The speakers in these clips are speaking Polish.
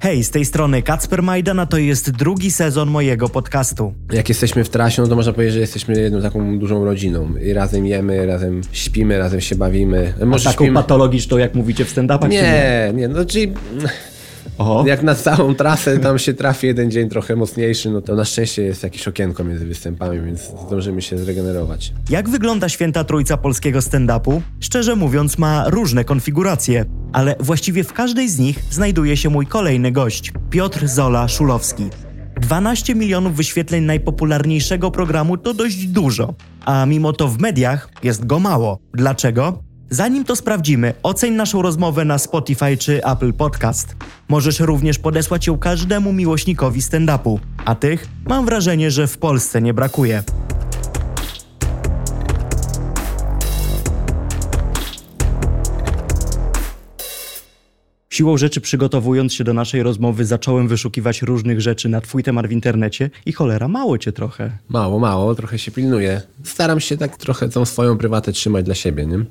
Hej, z tej strony Kacper Majdan, a to jest drugi sezon mojego podcastu. Jak jesteśmy w trasie, no to można powiedzieć, że jesteśmy jedną taką dużą rodziną. I razem jemy, razem śpimy, razem się bawimy. A Może taką śpimy... patologiczną, jak mówicie w stand-upach? czy Nie, nie, no czyli Oho. jak na całą trasę tam się trafi jeden dzień trochę mocniejszy, no to na szczęście jest jakieś okienko między występami, więc zdążymy się zregenerować. Jak wygląda święta trójca polskiego stand-upu? Szczerze mówiąc, ma różne konfiguracje, ale właściwie w każdej z nich znajduje się mój kolejny gość Piotr Zola Szulowski. 12 milionów wyświetleń najpopularniejszego programu to dość dużo, a mimo to w mediach jest go mało. Dlaczego? Zanim to sprawdzimy, oceń naszą rozmowę na Spotify czy Apple Podcast. Możesz również podesłać ją każdemu miłośnikowi stand-upu, a tych mam wrażenie, że w Polsce nie brakuje. Siłą rzeczy, przygotowując się do naszej rozmowy, zacząłem wyszukiwać różnych rzeczy na Twój temat w internecie i cholera, mało cię trochę. Mało, mało, trochę się pilnuję. Staram się tak trochę tą swoją prywatę trzymać dla siebie, nie?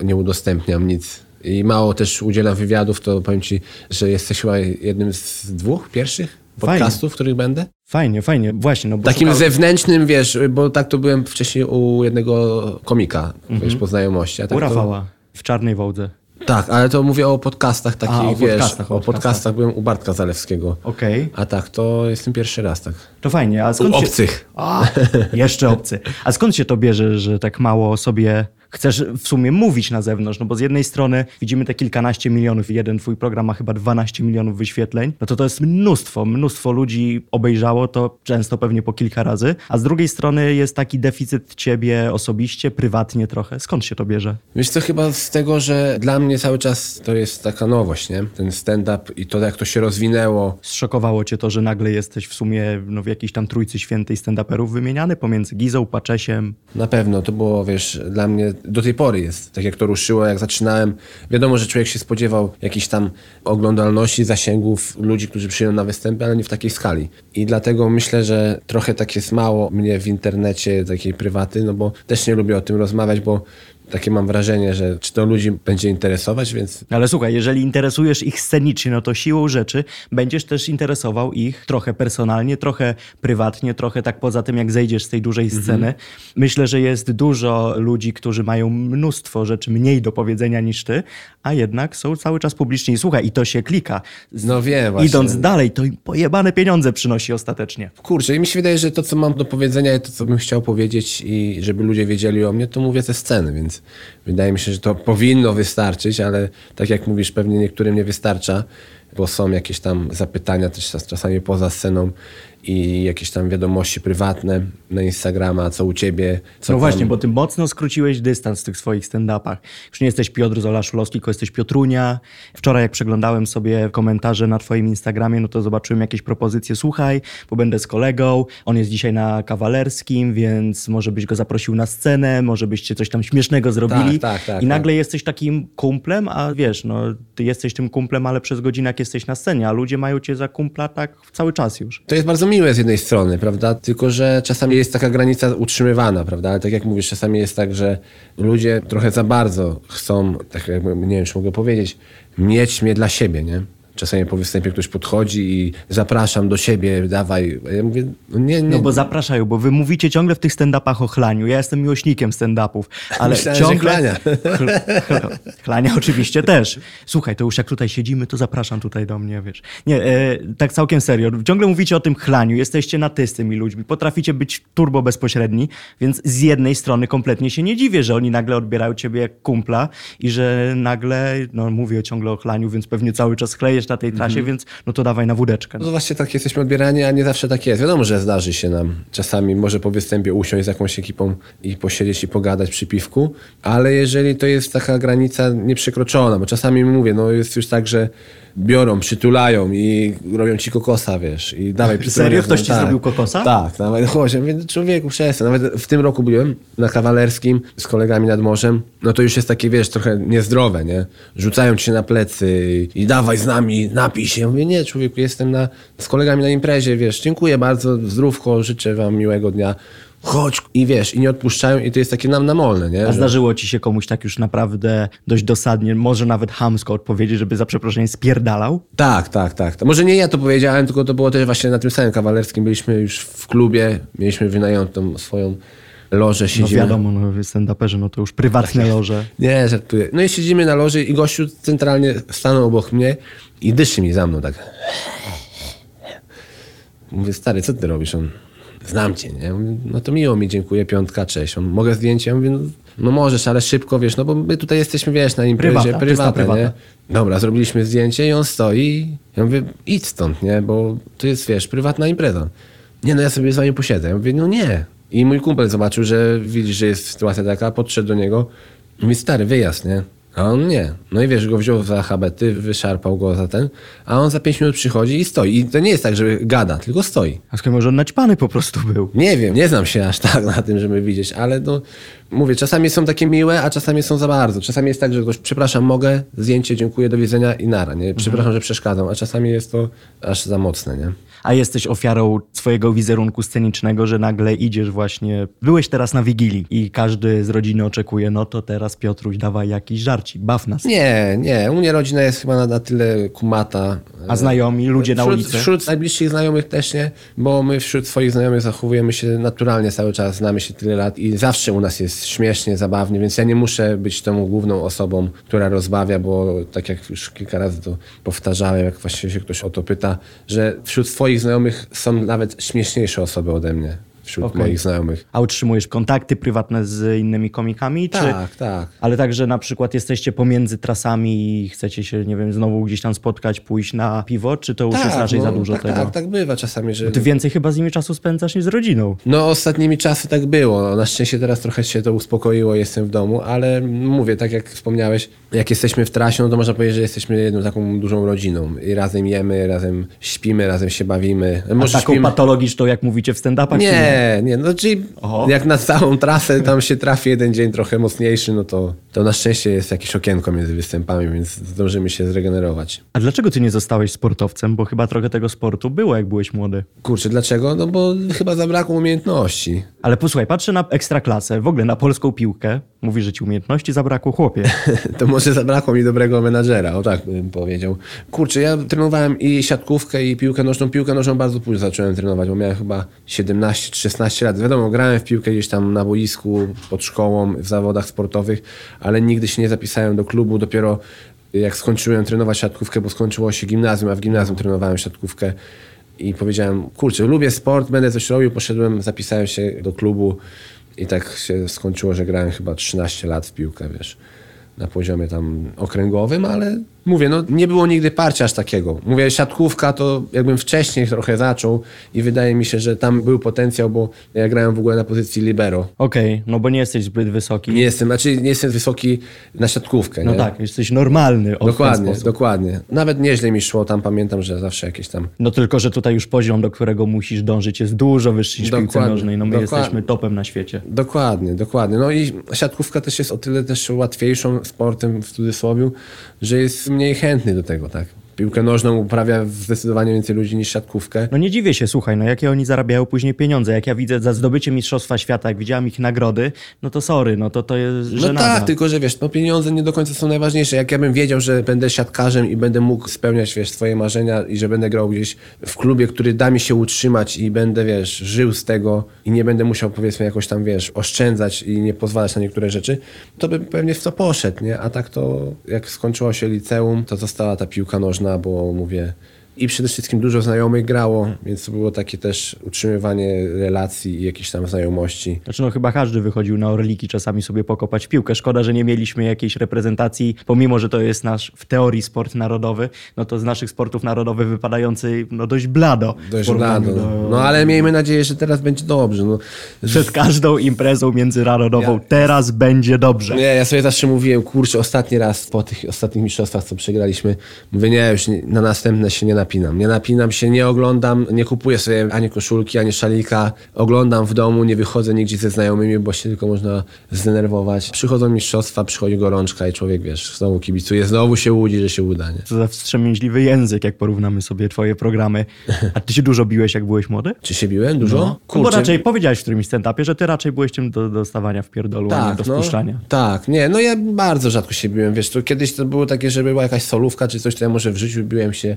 Nie udostępniam nic. I mało też udzielam wywiadów, to powiem ci, że jesteś chyba jednym z dwóch pierwszych Fajnie. podcastów, w których będę. Fajnie, fajnie, właśnie. No Takim szukał- zewnętrznym, wiesz, bo tak to byłem wcześniej u jednego komika, wiesz, po znajomości. A tak U to- Rafała, w Czarnej Wołdze. Tak, ale to mówię o podcastach takich, A, o wiesz, podcastach, o o podcastach. podcastach byłem u Bartka Zalewskiego. Okej, A tak, to jestem pierwszy raz, tak. to fajnie. A U skąd się... obcych. A, jeszcze obcy. A skąd się to bierze, że tak mało sobie chcesz w sumie mówić na zewnątrz? No bo z jednej strony widzimy te kilkanaście milionów i jeden twój program ma chyba 12 milionów wyświetleń. No to to jest mnóstwo, mnóstwo ludzi obejrzało to często pewnie po kilka razy. A z drugiej strony jest taki deficyt ciebie osobiście, prywatnie trochę. Skąd się to bierze? Wiesz co, chyba z tego, że dla mnie cały czas to jest taka nowość, nie? Ten stand-up i to, jak to się rozwinęło. Zszokowało cię to, że nagle jesteś w sumie no, w jakiejś tam trójcy świętej stand-uperów wymieniany pomiędzy Gizą, Paczesiem. Na pewno to było, wiesz, dla mnie do tej pory jest. Tak jak to ruszyło, jak zaczynałem. Wiadomo, że człowiek się spodziewał jakichś tam oglądalności, zasięgów ludzi, którzy przyjdą na występy, ale nie w takiej skali. I dlatego myślę, że trochę tak jest mało mnie w internecie, takiej prywaty, no bo też nie lubię o tym rozmawiać, bo takie mam wrażenie, że czy to ludzi będzie interesować, więc Ale słuchaj, jeżeli interesujesz ich scenicznie, no to siłą rzeczy będziesz też interesował ich trochę personalnie, trochę prywatnie, trochę tak poza tym, jak zejdziesz z tej dużej sceny. Myślę, że jest dużo ludzi, którzy mają mnóstwo rzeczy mniej do powiedzenia niż ty, a jednak są cały czas publiczni. I słuchaj, i to się klika. No wiem, właśnie. Idąc dalej, to im pojebane pieniądze przynosi ostatecznie. Kurczę, i mi się wydaje, że to, co mam do powiedzenia i to, co bym chciał powiedzieć i żeby ludzie wiedzieli o mnie, to mówię ze sceny, więc wydaje mi się, że to powinno wystarczyć, ale tak jak mówisz, pewnie niektórym nie wystarcza, bo są jakieś tam zapytania też czas- czasami poza sceną i jakieś tam wiadomości prywatne na Instagrama, co u ciebie, co no tam... właśnie, bo ty mocno skróciłeś dystans w tych swoich stand-upach. Już nie jesteś Piotr Zola Szulowski, tylko jesteś Piotrunia. Wczoraj jak przeglądałem sobie komentarze na twoim Instagramie, no to zobaczyłem jakieś propozycje. Słuchaj, bo będę z kolegą, on jest dzisiaj na kawalerskim, więc może byś go zaprosił na scenę, może byście coś tam śmiesznego zrobili. Tak, tak, tak, I tak. nagle jesteś takim kumplem, a wiesz, no ty jesteś tym kumplem, ale przez godzinę jak jesteś na scenie, a ludzie mają cię za kumpla tak cały czas już. To jest bardzo miłe z jednej strony, prawda? Tylko, że czasami jest taka granica utrzymywana, prawda? Ale tak jak mówisz, czasami jest tak, że ludzie trochę za bardzo chcą, tak jakby, nie wiem, czy mogę powiedzieć, mieć mnie dla siebie, nie? Czasami po występie ktoś podchodzi i zapraszam do siebie, dawaj. Ja mówię, no nie, nie. No bo zapraszają, bo wy mówicie ciągle w tych stand-upach o chlaniu. Ja jestem miłośnikiem stand-upów, ale Myślałem, ciągle... chlania. Chl- chl- chlania oczywiście też. Słuchaj, to już jak tutaj siedzimy, to zapraszam tutaj do mnie, wiesz. Nie, e, tak całkiem serio. Ciągle mówicie o tym chlaniu, jesteście na ty z tymi ludźmi, potraficie być turbo bezpośredni, więc z jednej strony kompletnie się nie dziwię, że oni nagle odbierają ciebie jak kumpla i że nagle, no mówię ciągle o chlaniu, więc pewnie cały czas chlejesz na tej trasie, więc no to dawaj na wódeczkę. No właśnie tak jesteśmy odbierani, a nie zawsze tak jest. Wiadomo, że zdarzy się nam czasami może po występie usiąść z jakąś ekipą i posiedzieć i pogadać przy piwku, ale jeżeli to jest taka granica nieprzekroczona, bo czasami mówię, no jest już tak, że biorą, przytulają i robią ci kokosa, wiesz, i dawaj. Serio? Ktoś ci Tak. zrobił kokosa? Tak, nawet chodź, ja mówię, człowieku, przestań. Nawet w tym roku byłem na kawalerskim z kolegami nad morzem, no to już jest takie, wiesz, trochę niezdrowe, nie? Rzucają ci się na plecy i dawaj z nami, napij się. Ja mówię, nie, człowieku, jestem na, z kolegami na imprezie, wiesz, dziękuję bardzo, zdrówko, życzę wam miłego dnia. Chodź i wiesz, i nie odpuszczają i to jest takie nam namolne, nie? A zdarzyło ci się komuś tak już naprawdę dość dosadnie, może nawet hamsko odpowiedzieć, żeby za przeproszeniem spierdalał? Tak, tak, tak. Może nie ja to powiedziałem, tylko to było też właśnie na tym samym kawalerskim. Byliśmy już w klubie, mieliśmy wynajętą swoją lożę, No siedzimy. wiadomo, no stand-uperzy, no to już prywatne loże. Nie, żartuję. No i siedzimy na loży i gościu centralnie stanął obok mnie i dyszy mi za mną tak. Mówię, stary, co ty robisz? On, znam cię, nie? No to miło mi, dziękuję, piątka, cześć. On, mogę zdjęcie? Ja mówię, no, no możesz, ale szybko, wiesz, no bo my tutaj jesteśmy, wiesz, na imprezie, Prywata, czysta prywatne, prywata. nie? Dobra, zrobiliśmy zdjęcie i on stoi. Ja mówię, idź stąd, nie? Bo to jest, wiesz, prywatna impreza. Nie, no ja sobie z wami posiedzę. Ja mówię, no nie. I mój kumpel zobaczył, że widzi, że jest sytuacja taka, podszedł do niego. Mówi, stary, wyjazd, nie? A on nie. No i wiesz, go wziął za habety, wyszarpał go za ten, a on za pięć minut przychodzi i stoi. I to nie jest tak, że gada, tylko stoi. A skąd może on naćpany po prostu był? Nie wiem, nie znam się aż tak na tym, żeby widzieć, ale no, mówię, czasami są takie miłe, a czasami są za bardzo. Czasami jest tak, że goś, przepraszam, mogę, zdjęcie, dziękuję, do widzenia i nara, nie? Przepraszam, że przeszkadzam, a czasami jest to aż za mocne, nie? A jesteś ofiarą swojego wizerunku scenicznego, że nagle idziesz właśnie. Byłeś teraz na Wigilii i każdy z rodziny oczekuje, no to teraz Piotruś dawaj jakiś żarcik, baw nas. Nie, nie, u mnie rodzina jest chyba na, na tyle kumata. A znajomi, ludzie na wśród, ulicy? Wśród najbliższych znajomych też nie, bo my wśród swoich znajomych zachowujemy się naturalnie cały czas, znamy się tyle lat i zawsze u nas jest śmiesznie, zabawnie, więc ja nie muszę być tą główną osobą, która rozbawia, bo tak jak już kilka razy to powtarzałem, jak właśnie się ktoś o to pyta, że wśród swoich znajomych są nawet śmieszniejsze osoby ode mnie, wśród Okej. moich znajomych. A utrzymujesz kontakty prywatne z innymi komikami? Czy... Tak, tak. Ale także na przykład jesteście pomiędzy trasami i chcecie się, nie wiem, znowu gdzieś tam spotkać, pójść na piwo, czy to już jest raczej za dużo tak, tego? tak, tak bywa czasami, że... Ty więcej chyba z nimi czasu spędzasz niż z rodziną. No ostatnimi czasy tak było. No, na szczęście teraz trochę się to uspokoiło, jestem w domu, ale mówię, tak jak wspomniałeś, jak jesteśmy w trasie, no to można powiedzieć, że jesteśmy jedną taką dużą rodziną. I razem jemy, razem śpimy, razem się bawimy. A Może taką śpimy... patologiczną, jak mówicie w stand-upach? czy Nie, nie, no czyli Oho. jak na całą trasę tam się trafi jeden dzień trochę mocniejszy, no to, to na szczęście jest jakieś okienko między występami, więc zdążymy się zregenerować. A dlaczego ty nie zostałeś sportowcem? Bo chyba trochę tego sportu było, jak byłeś młody. Kurczę, dlaczego? No bo chyba zabrakło umiejętności. Ale posłuchaj, patrzę na ekstraklasę, w ogóle na polską piłkę. Mówisz, że ci umiejętności zabrakło, chłopie. To może zabrakło mi dobrego menadżera, o tak bym powiedział. Kurczę, ja trenowałem i siatkówkę, i piłkę nożną. Piłkę nożną bardzo późno zacząłem trenować, bo miałem chyba 17 czy 16 lat. Wiadomo, grałem w piłkę gdzieś tam na boisku, pod szkołą, w zawodach sportowych, ale nigdy się nie zapisałem do klubu. Dopiero jak skończyłem trenować siatkówkę, bo skończyło się gimnazjum, a w gimnazjum trenowałem siatkówkę i powiedziałem, kurczę, lubię sport, będę coś robił. Poszedłem, zapisałem się do klubu i tak się skończyło, że grałem chyba 13 lat w piłkę, wiesz, na poziomie tam okręgowym, ale mówię, no nie było nigdy parcia aż takiego. Mówię, siatkówka to jakbym wcześniej trochę zaczął i wydaje mi się, że tam był potencjał, bo ja grałem w ogóle na pozycji libero. Okej, no bo nie jesteś zbyt wysoki. Nie jestem, znaczy nie jestem wysoki na siatkówkę, No nie? tak, jesteś normalny. Dokładnie, dokładnie. Nawet nieźle mi szło, tam pamiętam, że zawsze jakieś tam No tylko, że tutaj już poziom, do którego musisz dążyć jest dużo wyższy niż w piłce Dokładnie, nożnej. No my dokładnie. jesteśmy topem na świecie. Dokładnie, dokładnie. No i siatkówka też jest o tyle też łatwiejszą sportem w cudzysłowie, że jest mniej chętny do tego, tak? Piłkę nożną uprawia zdecydowanie więcej ludzi niż siatkówkę. No nie dziwię się, słuchaj, no jakie oni zarabiają później pieniądze. Jak ja widzę za zdobycie Mistrzostwa Świata, jak widziałam ich nagrody, no to sorry, no to to jest No żenada. tak, tylko że wiesz, no pieniądze nie do końca są najważniejsze. Jak ja bym wiedział, że będę siatkarzem i będę mógł spełniać, wiesz, swoje marzenia i że będę grał gdzieś w klubie, który da mi się utrzymać i będę, wiesz, żył z tego i nie będę musiał, powiedzmy, jakoś tam, wiesz, oszczędzać i nie pozwalać na niektóre rzeczy, to bym pewnie w to poszedł, nie? A tak to, jak skończyło się liceum, to została ta piłka nożna, bo mówię, i przede wszystkim dużo znajomych grało, więc to było takie też utrzymywanie relacji i jakichś tam znajomości. Znaczy no chyba każdy wychodził na Orliki czasami sobie pokopać piłkę. Szkoda, że nie mieliśmy jakiejś reprezentacji, pomimo, że to jest nasz w teorii sport narodowy, no to z naszych sportów narodowych wypadający no dość blado. Dość rado. do- No ale miejmy nadzieję, że teraz będzie dobrze. No. Przed każdą imprezą międzynarodową Ja- teraz będzie dobrze. Nie, ja sobie zawsze mówiłem, kurczę, ostatni raz po tych ostatnich mistrzostwach, co przegraliśmy, mówię, nie, już na następne się nie napinam. Nie napinam się, nie oglądam, nie kupuję sobie ani koszulki, ani szalika. Oglądam w domu, nie wychodzę nigdzie ze znajomymi, bo się tylko można zdenerwować. Przychodzą mistrzostwa, przychodzi gorączka i człowiek, wiesz, znowu kibicuje, znowu się łudzi, że się uda, nie? Co za wstrzemięźliwy język, jak porównamy sobie twoje programy. A ty się dużo biłeś, jak byłeś młody? Czy się biłem dużo? No, bo raczej powiedziałeś w którymś stand-upie, że ty raczej byłeś tym do dostawania w pierdolu, a nie do no, wpuszczania. tak, nie, no ja bardzo rzadko się biłem, wiesz, to kiedyś to było takie, że była jakaś solówka czy coś, to ja może w życiu biłem się,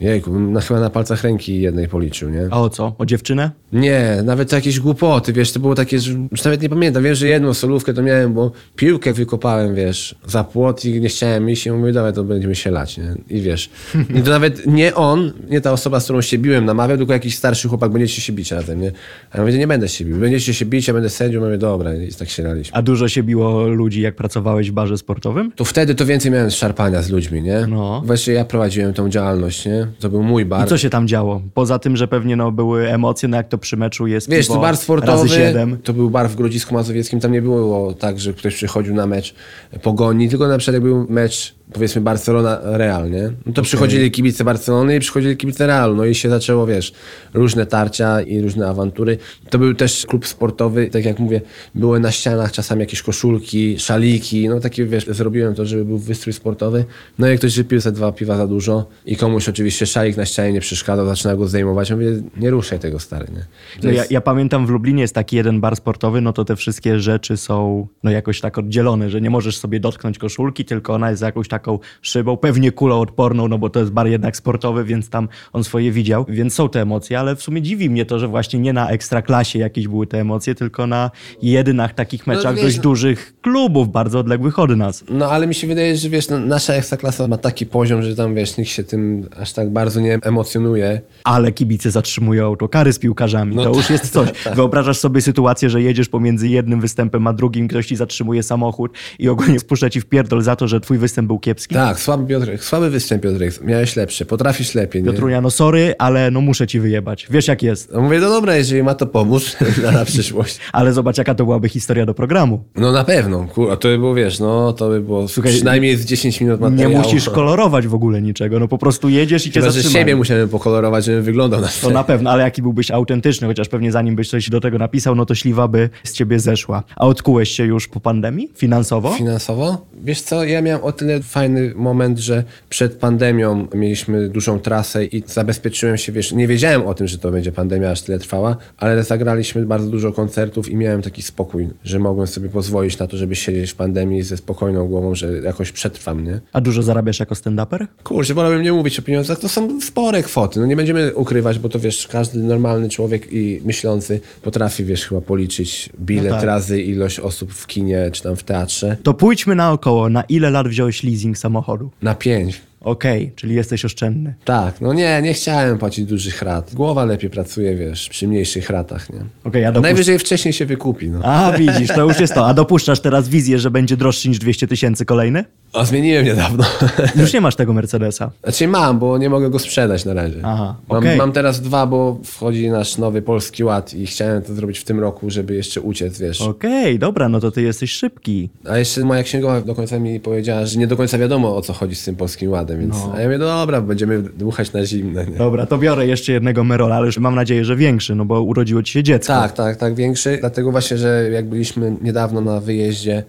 jejku, bym na, chyba na palcach ręki jednej policzył, nie? A o co? O dziewczynę? Nie, nawet jakieś głupoty, wiesz, to było takie, że już nawet nie pamiętam, wiem, że jedną solówkę to miałem, bo piłkę wykopałem, wiesz, za płot i nie chciałem iść i mówię, dawaj, to będziemy się lać, nie? I wiesz, i to nawet nie on, nie ta osoba, z którą się biłem, namawiał, tylko jakiś starszy chłopak, będziecie się bić razem, nie? A ja mówię, nie będę się bił, będziecie się bić, ja będę sędzią, mówię, dobra, i tak się laliśmy. A dużo się biło ludzi, jak pracowałeś w barze sportowym? To wtedy to więcej miałem szarpania z ludźmi, nie? No. Właśnie ja prowadziłem tą działalność, nie? To był mój bar. I co się tam działo? Poza tym, że pewnie no, były emocje, no jak to przy meczu jest Wiesz, piwo to bar sportowy, to był bar w Grodzisku Mazowieckim, tam nie było tak, że ktoś przychodził na mecz Pogoni, tylko na przykład jak był mecz, powiedzmy Barcelona-Real, nie? No to przychodzili kibice Barcelony i przychodzili kibice Realu, no i się zaczęło, wiesz, różne tarcia i różne awantury. To był też klub sportowy, tak jak mówię, były na ścianach czasami jakieś koszulki, szaliki, no takie, wiesz, zrobiłem to, żeby był wystrój sportowy. No i ktoś wypił ze dwa piwa za dużo i komuś oczywiście szalik na ścianie nie przeszkadzał, zaczyna go zdejmować. Ja mówię, nie ruszaj tego, stary, nie? No ja, jest- ja pamiętam w Lublinie jest taki jeden bar sportowy, no to te wszystkie rzeczy są no jakoś tak oddzielone, że nie możesz sobie dotknąć koszulki, tylko ona jest za jakąś taką szybą, pewnie kuloodporną, no bo to jest bar jednak sportowy, więc tam on swoje widział, więc są te emocje, ale w sumie dziwi mnie to, że właśnie nie na ekstraklasie jakieś były te emocje, tylko na jedynach takich meczach wiesz, dość no- dużych klubów, bardzo odległych od nas. No ale mi się wydaje, że wiesz, no, nasza ekstraklasa ma taki poziom, że tam wiesz, nikt się tym aż tak bardzo nie emocjonuje. Ale kibice zatrzymują autokary z piłkarzami. No to już tak, jest coś. Wyobrażasz sobie sytuację, że jedziesz pomiędzy jednym występem a drugim, ktoś ci zatrzymuje samochód i ogólnie wpuszcza ci w pierdol za to, że twój występ był kiepski? Tak, słaby Piotrek, słaby występ Piotrek, miałeś lepszy, potrafisz lepiej, nie? Piotrunia, no sorry, ale no muszę ci wyjebać. Wiesz jak jest. No mówię, no dobra, jeżeli ma to pomóc na, na przyszłość. Ale zobacz, jaka to byłaby historia do programu. No na pewno, kurwa, to by było, wiesz, no to by było Słuchaj, przynajmniej z 10 minut Nie materiału. musisz kolorować w ogóle niczego, no po prostu jedziesz i cię Chyba, że zatrzymają. siebie musiałem pokolorować, żebym wyglądał na To na pewno, ale jaki byłbyś autentyczny, chociaż pewnie zanim byś coś do tego napisał, no to śliwa by z ciebie zeszła. A odkułeś się już po pandemii finansowo? Finansowo? Wiesz co, ja miałem o tyle fajny moment, że przed pandemią mieliśmy dużą trasę i zabezpieczyłem się, wiesz, nie wiedziałem o tym, że to będzie pandemia aż tyle trwała, ale zagraliśmy bardzo dużo koncertów i miałem taki spokój, że mogłem sobie pozwolić na to, żeby siedzieć w pandemii ze spokojną głową, że jakoś przetrwam, nie? A dużo zarabiasz jako stand-uper? Kurczę, wolałbym nie mówić o pieniądzach, to są spore kwoty, no nie będziemy ukrywać, bo to wiesz, każdy normalny człowiek i myślący potrafi, wiesz, chyba policzyć bilet No tak. razy ilość osób w kinie czy tam w teatrze. To pójdźmy naokoło. Na ile lat wziąłeś leasing samochodu? Na pięć. Okej, czyli jesteś oszczędny. Tak, no nie, nie chciałem płacić dużych rat. Głowa lepiej pracuje, wiesz, przy mniejszych ratach, nie? Okej, a dopuszcz... Najwyżej wcześniej się wykupi, no. A, widzisz, to już jest to. A dopuszczasz teraz wizję, że będzie droższy niż 200 tysięcy kolejny? A zmieniłem niedawno. Już nie masz tego Mercedesa. Znaczy mam, bo nie mogę go sprzedać na razie. Aha, mam, mam teraz dwa, bo wchodzi nasz nowy Polski Ład i chciałem to zrobić w tym roku, żeby jeszcze uciec, wiesz. Okej, dobra, no to ty jesteś szybki. A jeszcze moja księgowa do końca mi powiedziała, że nie do końca wiadomo o co chodzi z tym Polskim Ładem, więc... No. A ja mówię, no dobra, będziemy dmuchać na zimne, nie? Dobra, to biorę jeszcze jednego Merola, ale już mam nadzieję, że większy, no bo urodziło ci się dziecko. Tak, tak, tak, większy. Dlatego właśnie, że jak byliśmy niedawno na wyjeździe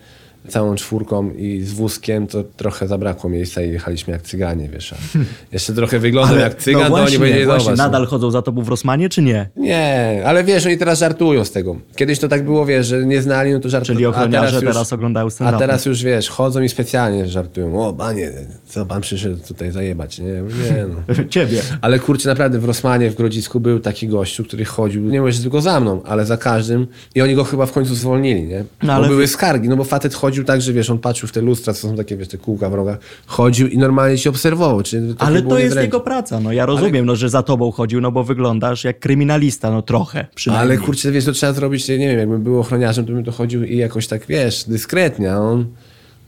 całą czwórką i z wózkiem, to trochę zabrakło miejsca i jechaliśmy jak cyganie, wiesz. A jeszcze trochę wyglądam jak cygan, no to właśnie, oni powiedzieli, właśnie, no. nadal chodzą za tobą w Rosmanie, czy nie? Nie, ale wiesz, oni teraz żartują z tego. Kiedyś to tak było, wiesz, że nie znali, no to żartują. Czyli ochroniarze już- teraz oglądają A stand-upy. teraz już, wiesz, chodzą i specjalnie żartują. O, panie, co pan przyszedł tutaj zajebać? Nie, nie no. Ciebie. Ale kurczę, naprawdę w Rosmanie, w Grodzisku był taki gościu, który chodził, nie mówię, że tylko za mną, ale za każdym i oni go chyba w końcu zwolnili, nie? No, ale Bo były skargi, no bo facet chodził tak, że wiesz, on patrzył w te lustra, co są takie, wiesz, te kółka w rogach, chodził i normalnie ci obserwował. Ale to jest jego praca, no ja rozumiem, no, że za tobą chodził, no bo wyglądasz jak kryminalista, no trochę przynajmniej. Ale kurczę, wiesz, to trzeba zrobić, nie wiem, jakbym był ochroniarzem, to bym to chodził i jakoś tak, wiesz, dyskretnie, on...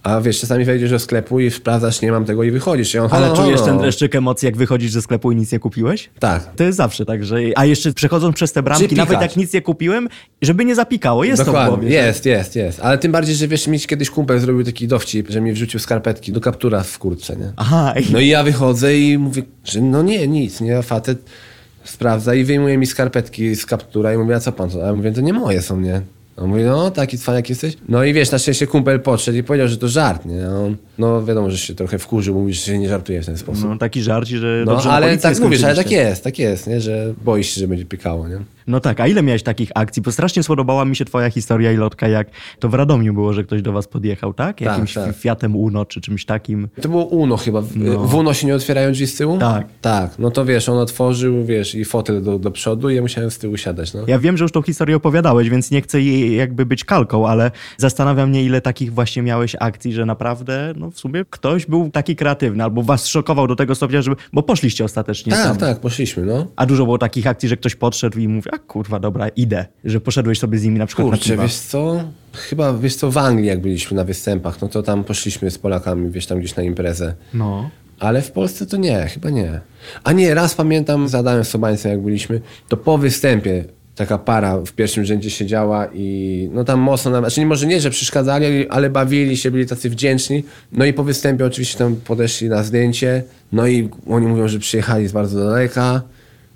A wiesz, czasami wejdziesz do sklepu i sprawdzasz, nie mam tego i wychodzisz. I on, Ale "Halo, czujesz halo". ten dreszczyk emocji, jak wychodzisz ze sklepu i nic nie kupiłeś? Tak. To jest zawsze tak, że... A jeszcze przechodząc przez te bramki, nawet jak nic nie kupiłem, żeby nie zapikało, jest to w Dokładnie, głowie. jest, jest, jest. Ale tym bardziej, że wiesz, mi kiedyś kumpel zrobił taki dowcip, że mi wrzucił skarpetki do kaptura w kurtce, nie? Aha, i... No i ja wychodzę i mówię, że no nie, nic, nie, facet sprawdza i wyjmuje mi skarpetki z kaptura i mówię, a co pan? A ja mówię, to nie moje są, nie? On mówi, no taki cwaniak jesteś. No i wiesz, na szczęście kumpel podszedł i powiedział, że to żart, nie? On, no wiadomo, że się trochę wkurzył, mówisz, że nie żartuje w ten sposób. No taki żarci, że No, dobrze ale tak mówisz, ale tak jest, tak jest, nie? Że boisz się, że będzie pikało, nie? No tak, a ile miałeś takich akcji? Bo strasznie spodobała mi się twoja historia, Ilotka, jak to w Radomiu było, że ktoś do was podjechał, tak? Jakimś tak. Fiatem Uno czy czymś takim. To było Uno chyba. W, No. w Uno się nie otwierają drzwi z tyłu? Tak. Tak, no to wiesz, on otworzył, wiesz, i fotel do, do przodu i ja musiałem z tyłu siadać, no. Ja wiem, że już tą historię opowiadałeś, więc nie chcę jej jakby być kalką, ale zastanawia mnie, ile takich właśnie miałeś akcji, że naprawdę, no w sumie ktoś był taki kreatywny, albo was szokował do tego stopnia, żeby... Bo poszliście ostatecznie Tak, tam. tak, poszliśmy, no. A dużo było takich akcji, że ktoś podszedł i mówi, a kurwa, dobra, idę. Że poszedłeś sobie z nimi na przykład na Kurczę, piwa. wiesz co? Chyba, wiesz co, w Anglii jak byliśmy na występach, no to tam poszliśmy z Polakami, wiesz, tam gdzieś na imprezę. No. Ale w Polsce to nie, chyba nie. A nie, raz pamiętam, zadałem Sobańcem jak byliśmy, to po występie taka para w pierwszym rzędzie siedziała i no tam mocno, nam, znaczy może nie, że przeszkadzali, ale bawili się, byli tacy wdzięczni. No i po występie oczywiście tam podeszli na zdjęcie, no i oni mówią, że przyjechali z bardzo daleka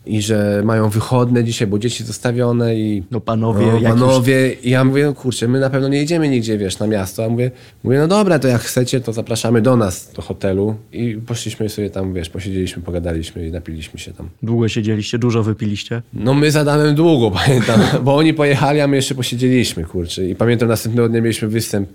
i że mają wychodne dzisiaj, bo dzieci zostawione i No panowie, no, już- panowie, i ja mówię, no kurczę, my na pewno nie jedziemy nigdzie, wiesz, na miasto. A mówię, mówię, no dobra, to jak chcecie, to zapraszamy do nas, do hotelu. I poszliśmy sobie tam, wiesz, posiedzieliśmy, pogadaliśmy i napiliśmy się tam. Długo siedzieliście, dużo wypiliście. No my z Adamem długo, pamiętam, bo oni pojechali, a my jeszcze posiedzieliśmy, kurczę. I pamiętam, następnego dnia mieliśmy występ,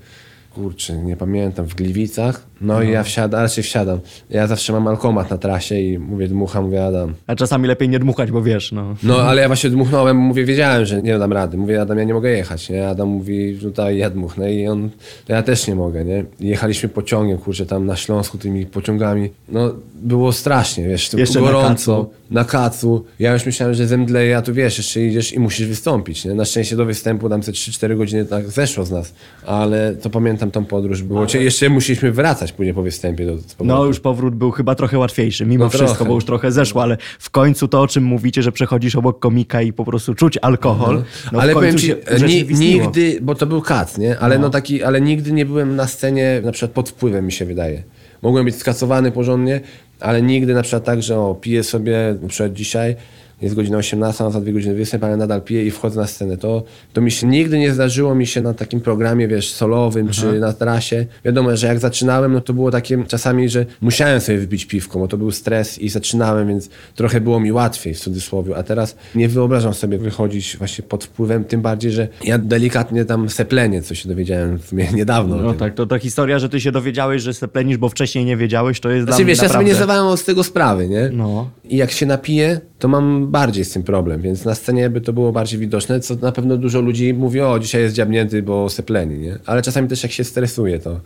kurczę, nie pamiętam, w Gliwicach. No, i ja wsiadam, raczej wsiadam. Ja zawsze mam alkomat na trasie i mówię, dmucham, mówię, Adam, A czasami lepiej nie dmuchać, bo wiesz, no. no, ale ja właśnie dmuchnąłem, mówię, wiedziałem, że nie dam rady. Mówię, Adam, ja nie mogę jechać, nie? Adam mówi, no ja dmuchnę i on, to ja też nie mogę, nie? I jechaliśmy pociągiem, kurczę, tam na Śląsku tymi pociągami. No, było strasznie, wiesz, Jeszcze na gorąco, kacu. na kacu. Ja już myślałem, że zemdleję, a tu wiesz, jeszcze idziesz i musisz wystąpić, nie? Na szczęście do występu tam te 3-4 godziny tak zeszło z nas, ale to pamiętam tą podróż, było, ale... jeszcze musieliśmy wracać później po występie do, powrotem. No już powrót był chyba trochę łatwiejszy, mimo No wszystko, trochę. bo już trochę zeszło, ale w końcu to, o czym mówicie, że przechodzisz obok komika i po prostu czuć alkohol, no ale powiem ci, ni, nigdy, bo to był kat, nie? Ale no. taki, ale nigdy nie byłem na scenie na przykład pod wpływem, mi się wydaje. Mogłem być skasowany porządnie, ale nigdy na przykład tak, że o, piję sobie, na przykład dzisiaj, jest godzina 18, mam za dwie godziny występ, ale nadal piję i wchodzę na scenę. To, to mi się nigdy nie zdarzyło mi się na takim programie, wiesz, solowym czy na trasie. Wiadomo, że jak zaczynałem, no to było takie czasami, że musiałem sobie wypić piwko, bo to był stres i zaczynałem, więc trochę było mi łatwiej w cudzysłowie. A teraz nie wyobrażam sobie wychodzić właśnie pod wpływem, tym bardziej, że ja delikatnie tam seplenię, co się dowiedziałem w sumie niedawno. No tak, to ta historia, że ty się dowiedziałeś, że seplenisz, bo wcześniej nie wiedziałeś, to jest dla Znaczy, mnie wiesz, ja sobie naprawdę... nie zdawałem z tego sprawy, nie? No. I jak się napiję, to mam bardziej z tym problem, więc na scenie by to było bardziej widoczne, co na pewno dużo ludzi mówi, o, dzisiaj jest dziabnięty, bo sepleni, nie? Ale czasami też jak się stresuje, to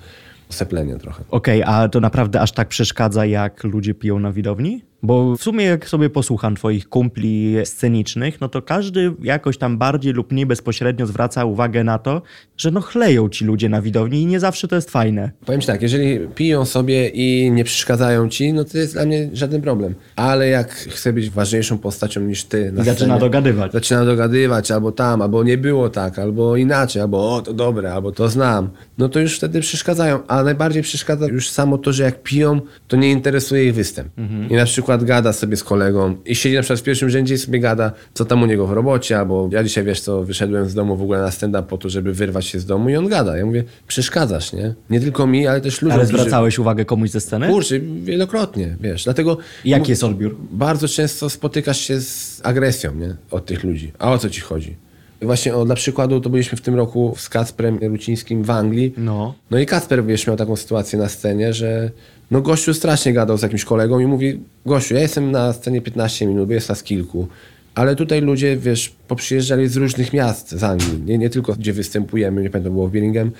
seplenia trochę. Okej, a to naprawdę aż tak przeszkadza, jak ludzie piją na widowni? Bo w sumie jak sobie posłucham twoich kumpli scenicznych, no to każdy jakoś tam bardziej lub mniej bezpośrednio zwraca uwagę na to, że no chleją ci ludzie na widowni i nie zawsze to jest fajne. Powiem ci tak, jeżeli piją sobie i nie przeszkadzają ci, no to jest dla mnie żaden problem. Ale jak chcę być ważniejszą postacią niż ty na I zaczyna scenie, dogadywać. Zaczyna dogadywać, albo tam, albo nie było tak, albo inaczej, albo o, to dobre, albo to znam. No to już wtedy przeszkadzają. A najbardziej przeszkadza już samo to, że jak piją, to nie interesuje ich występ. I na przykład gada sobie z kolegą i siedzi na przykład w pierwszym rzędzie i sobie gada, co tam u niego w robocie, albo ja dzisiaj, wiesz co, wyszedłem z domu w ogóle na stand-up po to, żeby wyrwać się z domu i on gada. Ja mówię, przeszkadzasz, nie? Nie tylko mi, ale też ludziom, Ale którzy- zwracałeś uwagę komuś ze sceny? Kurczę, wielokrotnie, wiesz. Dlatego Jaki jest odbiór? bardzo często spotykasz się z agresją nie? od tych ludzi. A o co ci chodzi? Właśnie o, dla przykładu to byliśmy w tym roku z Kacprem Rucińskim w Anglii. No. No i Kacper, wiesz, miał taką sytuację na scenie, że no gościu strasznie gadał z jakimś kolegą i mówi, gościu, ja jestem na scenie 15 minut, jest nas kilku, ale tutaj ludzie, wiesz, poprzyjeżdżali z różnych miast z Anglii, nie, nie tylko gdzie występujemy, nie pamiętam, było w Birmingham,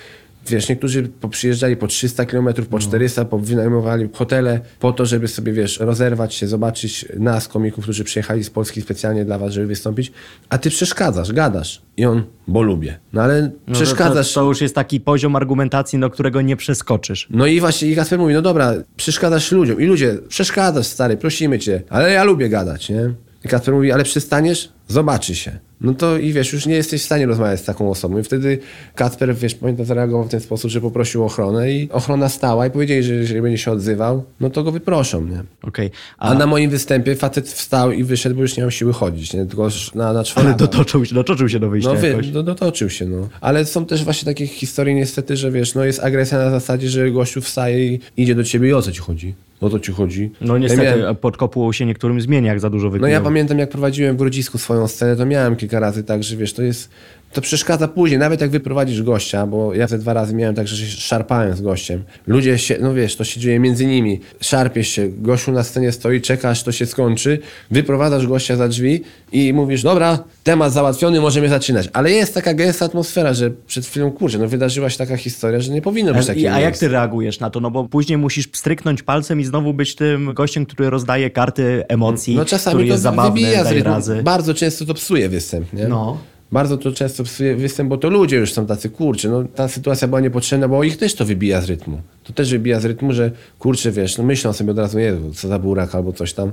Wiesz, niektórzy przyjeżdżali po 300 km, po 400, po wynajmowali hotele po to, żeby sobie, wiesz, rozerwać się, zobaczyć nas, komików, którzy przyjechali z Polski specjalnie dla was, żeby wystąpić, a ty przeszkadzasz, gadasz. I on, bo lubię. No ale No przeszkadzasz. To, to już jest taki poziom argumentacji, do którego nie przeskoczysz. No i właśnie i Kasper mówi, no dobra, przeszkadzasz ludziom. I ludzie, przeszkadzasz stary, prosimy cię, ale ja lubię gadać, nie? I Kasper mówi, ale przestaniesz? Zobaczy się. No to i wiesz, już nie jesteś w stanie rozmawiać z taką osobą. I wtedy Kacper, wiesz, pamiętam, zareagował w ten sposób, że poprosił o ochronę i ochrona stała i powiedzieli, że jeżeli będzie się odzywał, no to go wyproszą, nie? Okej. A, na moim występie facet wstał i wyszedł, bo już nie miał siły chodzić, nie? Tylko na, na Ale czworaka. dotoczył się, dotoczył się do wyjścia No, wy, no dotoczył się, no. Ale są też właśnie takie historie niestety, że wiesz, no jest agresja na zasadzie, że gościu wstaje i idzie do ciebie i o co ci chodzi? O co ci chodzi? No Ja niestety, miałem- pod kopułą się niektórym zmienia, jak za dużo no wypiją. ja pamiętam, jak prowadziłem w Grodzisku swoją scenę, to miałem kilka razy tak, że wiesz, to jest... To przeszkadza później, nawet jak wyprowadzisz gościa, bo ja te dwa razy miałem tak, że się szarpałem z gościem. Ludzie się, no wiesz, to się dzieje między nimi. Szarpiesz się, gościu na scenie stoi, czeka aż to się skończy, wyprowadzasz gościa za drzwi i mówisz, dobra, temat załatwiony, możemy zaczynać. Ale jest taka gęsta atmosfera, że przed chwilą, kurczę, no wydarzyła się taka historia, że nie powinno być A, takiej a jak ty reagujesz na to? No bo później musisz stryknąć palcem i znowu być tym gościem, który rozdaje karty emocji, No czasami który to jest zabawny, wybija z rytmu. razy. Bardzo często to psuje występ, nie? No. Bardzo to często psuje występ, bo to ludzie już są tacy, kurczę, no ta sytuacja była niepotrzebna, bo ich też to wybija z rytmu. To też wybija z rytmu, że kurczę, wiesz, no myślą sobie od razu, Jezu, co za burak albo coś tam.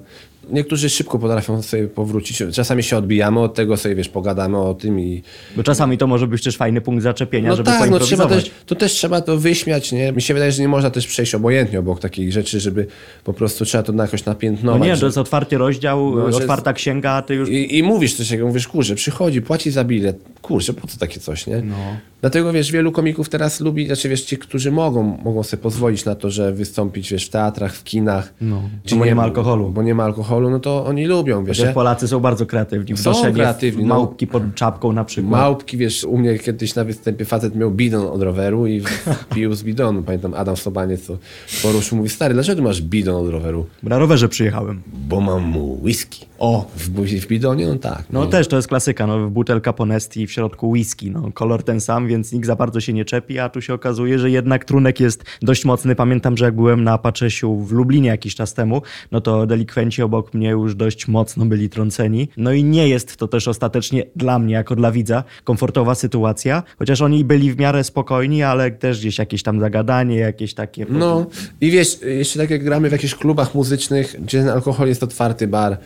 Niektórzy szybko potrafią sobie powrócić. Czasami się odbijamy od tego, sobie wiesz, pogadamy o tym i... Bo czasami to może być też fajny punkt zaczepienia, No żeby tak, no trzeba też, to też trzeba to wyśmiać, nie? Mi się wydaje, że nie można też przejść obojętnie obok takich rzeczy, żeby po prostu trzeba to jakoś No napiętnować. nie, że- to jest otwarty rozdział, No, otwarta księga, a ty już... I, I mówisz coś takiego, mówisz, kurczę, przychodzi, płaci za bilet. Kurczę, po co takie coś, nie? No. Dlatego, wiesz, wielu komików teraz lubi, znaczy, wiesz, ci, którzy mogą, mogą sobie pozwolić na to, że wystąpić, wiesz, w teatrach, w kinach. No, bo nie ma alkoholu. Bo nie ma alkoholu, no to oni lubią, wiesz. Chociaż Polacy są bardzo kreatywni. Są kreatywni, no. Małpki pod czapką na przykład. Małpki, wiesz, u mnie kiedyś na występie facet miał bidon od roweru i pił z bidonu. Pamiętam Adam Sobaniec, co poruszył, mówi, stary, dlaczego ty masz bidon od roweru? Na rowerze przyjechałem. Bo mam mu whisky. O! W, w bidonie? No tak. No też to jest klasyka, no butelka Ponesti i w środku whisky, no kolor ten sam, więc nikt za bardzo się nie czepi, a tu się okazuje, że jednak trunek jest dość mocny. Pamiętam, że jak byłem na Paczesiu w Lublinie jakiś czas temu, no to delikwenci obok mnie już dość mocno byli trąceni. No i nie jest to też ostatecznie dla mnie, jako dla widza, komfortowa sytuacja, chociaż oni byli w miarę spokojni, ale też gdzieś jakieś tam zagadanie, jakieś takie... No i wiesz, jeszcze tak jak gramy w jakichś klubach muzycznych, gdzie ten alkohol jest otwarty bar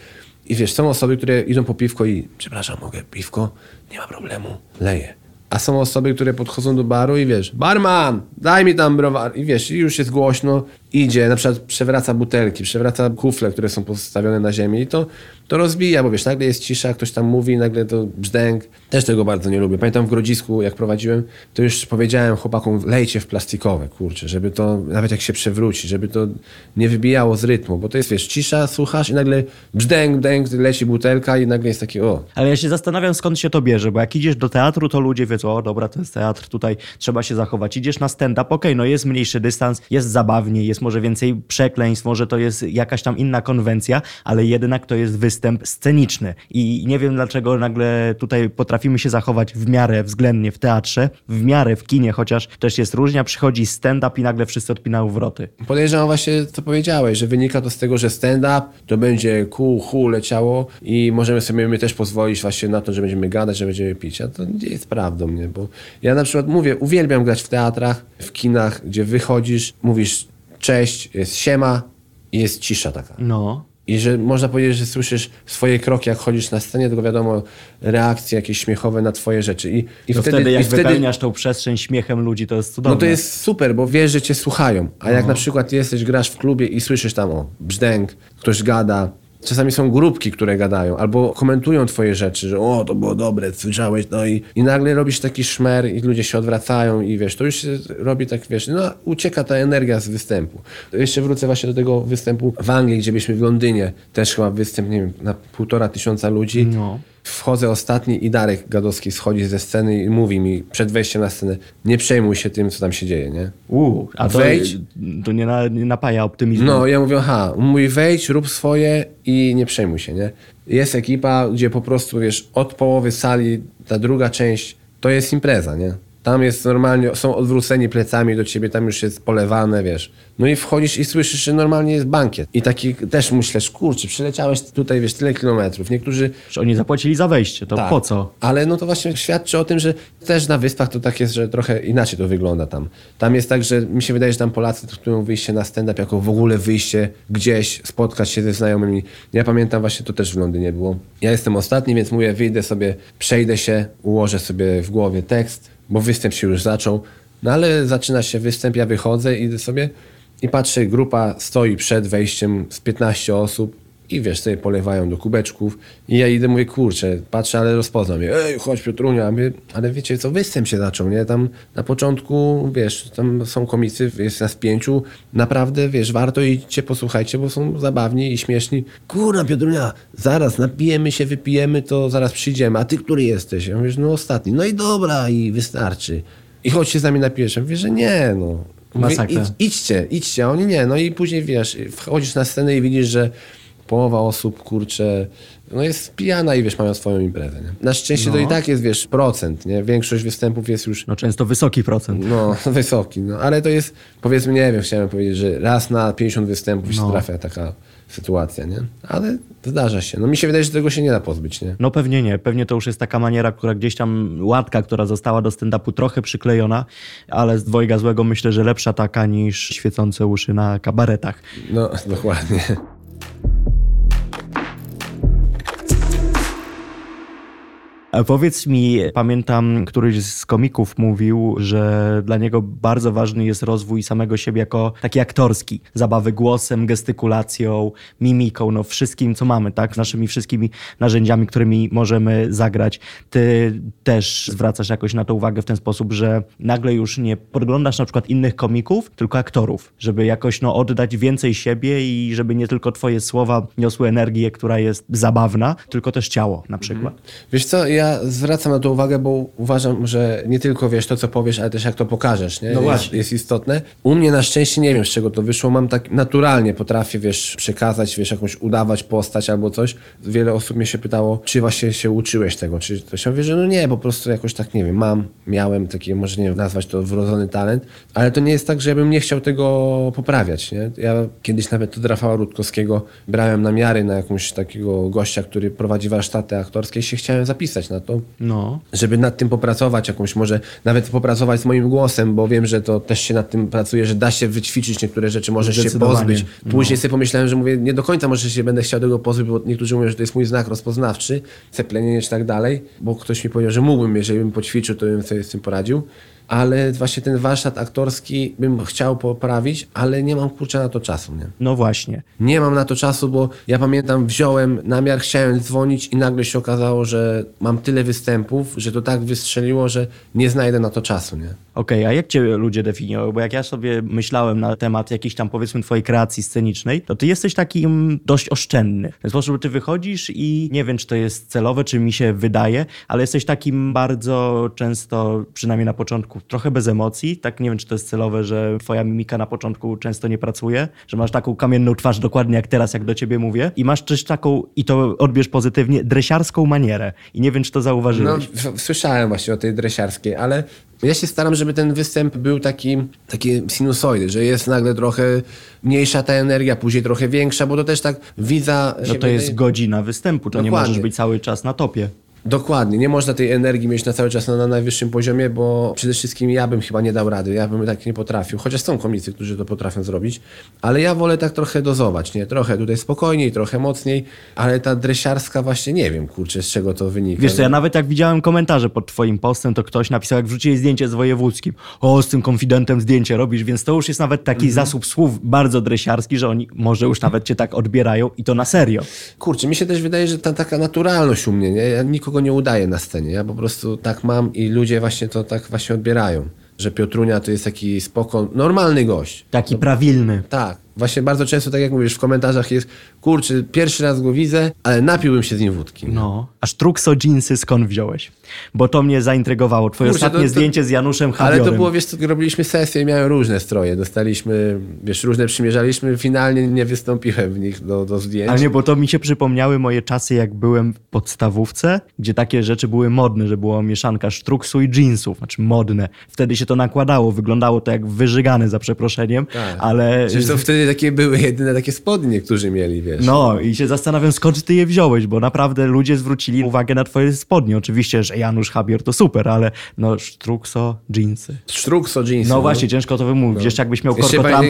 i wiesz, są osoby, które idą po piwko i przepraszam, mogę piwko? Nie ma problemu, leję. A są osoby, które podchodzą do baru i wiesz, barman, daj mi tam browar. I wiesz, i już jest głośno, idzie, na przykład przewraca butelki, przewraca kufle, które są postawione na ziemi to, to rozbija, bo wiesz, nagle jest cisza, ktoś tam mówi, nagle to brzdęk. Też tego bardzo nie lubię. Pamiętam w Grodzisku, jak prowadziłem, to już powiedziałem chłopakom, lejcie w plastikowe, kurczę, żeby to, nawet jak się przewróci, żeby to nie wybijało z rytmu, bo to jest, wiesz, cisza, słuchasz i nagle brzdęk, brzdęk, leci butelka i nagle jest takie, o, Ale ja się zastanawiam, skąd się to bierze, bo jak idziesz do teatru, to ludzie wiedzą, o dobra, to jest teatr, tutaj trzeba się zachować. Idziesz na stand-up, okej, no jest mniejszy dystans, jest zabawniej, jest może więcej przekleństw, może to jest jakaś tam inna konwencja, ale jednak to jest występ sceniczny. I nie wiem, dlaczego nagle tutaj potrafimy się zachować w miarę względnie w teatrze, w miarę w kinie, chociaż też jest różnia, przychodzi stand-up i nagle wszyscy odpinają wroty. Podejrzewam właśnie, co powiedziałeś, że wynika to z tego, że stand-up to będzie ku, hu leciało i możemy sobie my też pozwolić właśnie na to, że będziemy gadać, że będziemy pić. A to nie jest prawdą, nie? Bo ja na przykład mówię, uwielbiam grać w teatrach, w kinach, gdzie wychodzisz, mówisz cześć, jest siema i jest cisza taka. No. I że można powiedzieć, że słyszysz swoje kroki, jak chodzisz na scenie, tylko wiadomo, reakcje jakieś śmiechowe na twoje rzeczy. I, i To wtedy, jak i wtedy, wypełniasz tą przestrzeń śmiechem ludzi, to jest cudowne. no to jest super, bo wiesz, że cię słuchają. A jak na przykład jesteś, grasz w klubie i słyszysz tam o brzdęk, ktoś gada. Czasami są grupki, które gadają, albo komentują twoje rzeczy, że o, to było dobre, słyszałeś, no i, i nagle robisz taki szmer i ludzie się odwracają i wiesz, to już się robi tak, wiesz, no ucieka ta energia z występu. Jeszcze wrócę właśnie do tego występu w Anglii, gdzie byliśmy w Londynie, też chyba występ, nie wiem, na półtora tysiąca ludzi. No. Wchodzę ostatni i Darek Gadowski schodzi ze sceny i mówi mi przed wejściem na scenę, nie przejmuj się tym, co tam się dzieje, nie? Uuu, a to, Wejdź. to nie, na, nie napaja optymizmu. No, ja mówię, aha, mój wejdź, rób swoje i nie przejmuj się, nie? Jest ekipa, gdzie po prostu, wiesz, od połowy sali, ta druga część, to jest impreza, nie? Tam jest normalnie, są odwróceni plecami do ciebie, tam już jest polewane, wiesz. No i wchodzisz i słyszysz, że normalnie jest bankiet. I taki też myślisz, kurczę, przyleciałeś tutaj, wiesz, tyle kilometrów. Niektórzy Że oni zapłacili za wejście, to tak. po co? Ale no to właśnie świadczy o tym, że też na wyspach to tak jest, że trochę inaczej to wygląda tam. Tam jest tak, że mi się wydaje, że tam Polacy traktują wyjście na stand-up jako w ogóle wyjście gdzieś, spotkać się ze znajomymi. Ja pamiętam właśnie, to też w Londynie było. Ja jestem ostatni, więc mówię, wyjdę sobie, przejdę się, ułożę sobie w głowie tekst, bo występ się już zaczął. No ale zaczyna się występ, ja wychodzę, idę sobie i patrzę, grupa stoi przed wejściem z 15 osób i wiesz, sobie polewają do kubeczków i ja idę, mówię, kurczę, patrzę, ale rozpoznam je. Ej, chodź Piotrunia, mówię, ale wiecie co, występ się zaczął, nie? Tam na początku, wiesz, tam są komicy, jest nas pięciu, naprawdę, wiesz, warto idźcie, posłuchajcie, bo są zabawni i śmieszni. Kurna Piotrunia, zaraz napijemy się, wypijemy, to zaraz przyjdziemy, a ty który jesteś? Ja mówię, no ostatni. No i dobra, i wystarczy. I chodź się z nami napijesz. Ja mówię, że nie, no. Mówię, Masakra. idź, idźcie, idźcie, a oni nie. No i później wiesz, wchodzisz na scenę i widzisz, że połowa osób, kurczę, no jest pijana i wiesz, mają swoją imprezę. Nie? Na szczęście to No. i tak jest, wiesz, procent, nie? Większość występów jest już No często wysoki procent. no, wysoki, no, ale to jest, powiedzmy, nie wiem, chciałem powiedzieć, że raz na 50 występów się No. trafia taka sytuacja, nie? Ale zdarza się. No mi się wydaje, że tego się nie da pozbyć, nie? No pewnie nie. Pewnie to już jest taka maniera, która gdzieś tam, łatka, która została do stand-upu trochę przyklejona, ale z dwojga złego myślę, że lepsza taka niż świecące uszy na kabaretach. No, dokładnie. Powiedz mi, pamiętam, któryś z komików mówił, że dla niego bardzo ważny jest rozwój samego siebie jako taki aktorski. Zabawy głosem, gestykulacją, mimiką, no wszystkim, co mamy, tak? Naszymi wszystkimi narzędziami, którymi możemy zagrać. Ty też zwracasz jakoś na to uwagę w ten sposób, że nagle już nie podglądasz na przykład innych komików, tylko aktorów, żeby jakoś no, oddać więcej siebie i żeby nie tylko twoje słowa niosły energię, która jest zabawna, tylko też ciało na przykład. Wiesz co, ja zwracam na to uwagę, bo uważam, że nie tylko wiesz to, co powiesz, ale też jak to pokażesz, nie? No jest, właśnie. jest istotne. U mnie na szczęście nie wiem, z czego to wyszło. Mam tak naturalnie potrafię, wiesz, przekazać, wiesz, jakąś udawać postać albo coś. Wiele osób mnie się pytało, czy właśnie się uczyłeś tego, czy coś. Ja mówię, że no nie, po prostu jakoś tak, nie wiem, mam, miałem taki, może nie wiem, nazwać to wrodzony talent, ale to nie jest tak, że ja bym nie chciał tego poprawiać, nie? Ja kiedyś nawet od Rafała Rutkowskiego brałem namiary na jakąś takiego gościa, który prowadzi warsztaty aktorskie i się chciałem zapisać na to No. żeby nad tym popracować, jakąś może nawet popracować z moim głosem, bo wiem, że to też się nad tym pracuje, że da się wyćwiczyć niektóre rzeczy, możesz się pozbyć. Później sobie pomyślałem, że mówię, nie do końca może się będę chciał tego pozbyć, bo niektórzy mówią, że to jest mój znak rozpoznawczy, ceplenienie czy tak dalej, bo ktoś mi powiedział, że mógłbym, jeżeli bym poćwiczył, to bym sobie z tym poradził. Ale właśnie ten warsztat aktorski bym chciał poprawić, ale nie mam kurczę na to czasu, nie? No właśnie. Nie mam na to czasu, bo ja pamiętam, wziąłem namiar, chciałem dzwonić i nagle się okazało, że mam tyle występów, że to tak wystrzeliło, że nie znajdę na to czasu, nie? Okej, a jak cię ludzie definiują? Bo jak ja sobie myślałem na temat jakiejś tam powiedzmy twojej kreacji scenicznej, to ty jesteś takim dość oszczędny. W ten sposób, że ty wychodzisz i nie wiem, czy to jest celowe, czy mi się wydaje, ale jesteś takim bardzo często, przynajmniej na początku, trochę bez emocji. Tak nie wiem, czy to jest celowe, że twoja mimika na początku często nie pracuje, że masz taką kamienną twarz dokładnie jak teraz, jak do ciebie mówię i masz też taką, i to odbierz pozytywnie, dresiarską manierę. I nie wiem, czy to No, zauważyłeś. w- słyszałem właśnie o tej dresiarskiej, ale ja się staram, żeby ten występ był taki, taki sinusoidy, że jest nagle trochę mniejsza ta energia, później trochę większa, bo to też tak widza... No to jest godzina występu, to nie Dokładnie. możesz być cały czas na topie. Dokładnie, nie można tej energii mieć na cały czas na, na najwyższym poziomie, bo przede wszystkim ja bym chyba nie dał rady, ja bym tak nie potrafił, chociaż są komicy, którzy to potrafią zrobić, ale ja wolę tak trochę dozować, nie? Trochę tutaj spokojniej, trochę mocniej, ale ta dresiarska właśnie nie wiem, kurczę, z czego to wynika. Wiesz co, ja nawet jak widziałem komentarze pod twoim postem, to ktoś napisał, jak wrzuciłeś zdjęcie z wojewódzkim, o, z tym konfidentem zdjęcie robisz, więc to już jest nawet taki zasób słów bardzo dresiarski, że oni może już nawet cię tak odbierają i to na serio. Kurczę, mi się też wydaje, że ta taka naturalność u mnie, nie? Ja nikogo nie udaję na scenie, ja po prostu tak mam i ludzie właśnie to tak właśnie odbierają, że Piotrunia to jest taki spoko, normalny gość. Taki prawilny. Tak. Właśnie bardzo często, tak jak mówisz, w komentarzach jest, kurczę, pierwszy raz go widzę, ale napiłbym się z nim wódki. No. A Sztrukso jeansy skąd wziąłeś? Bo to mnie zaintrygowało. Twoje Kurczę, ostatnie to- to- zdjęcie z Januszem Ale Habiorem. to było, wiesz, co, robiliśmy sesje i miałem różne stroje. Dostaliśmy, wiesz, różne przymierzaliśmy. Finalnie nie wystąpiłem w nich do, do zdjęć. Ale nie, bo to mi się przypomniały moje czasy, jak byłem w podstawówce, gdzie takie rzeczy były modne, że była mieszanka sztruksu i jeansów, znaczy modne. Wtedy się to nakładało, wyglądało to jak wyżygane za przeproszeniem, Tak. ale... Przecież to wtedy takie były jedyne takie spodnie, którzy mieli, wiesz. No i się zastanawiam, skąd ty je wziąłeś, bo naprawdę ludzie zwrócili uwagę na twoje spodnie. Oczywiście, że Janusz Habior to super, ale no sztrukso, jeansy. Sztrukso jeansy. No właśnie, ciężko to wymówić. Jeszcze jakbyś miał to...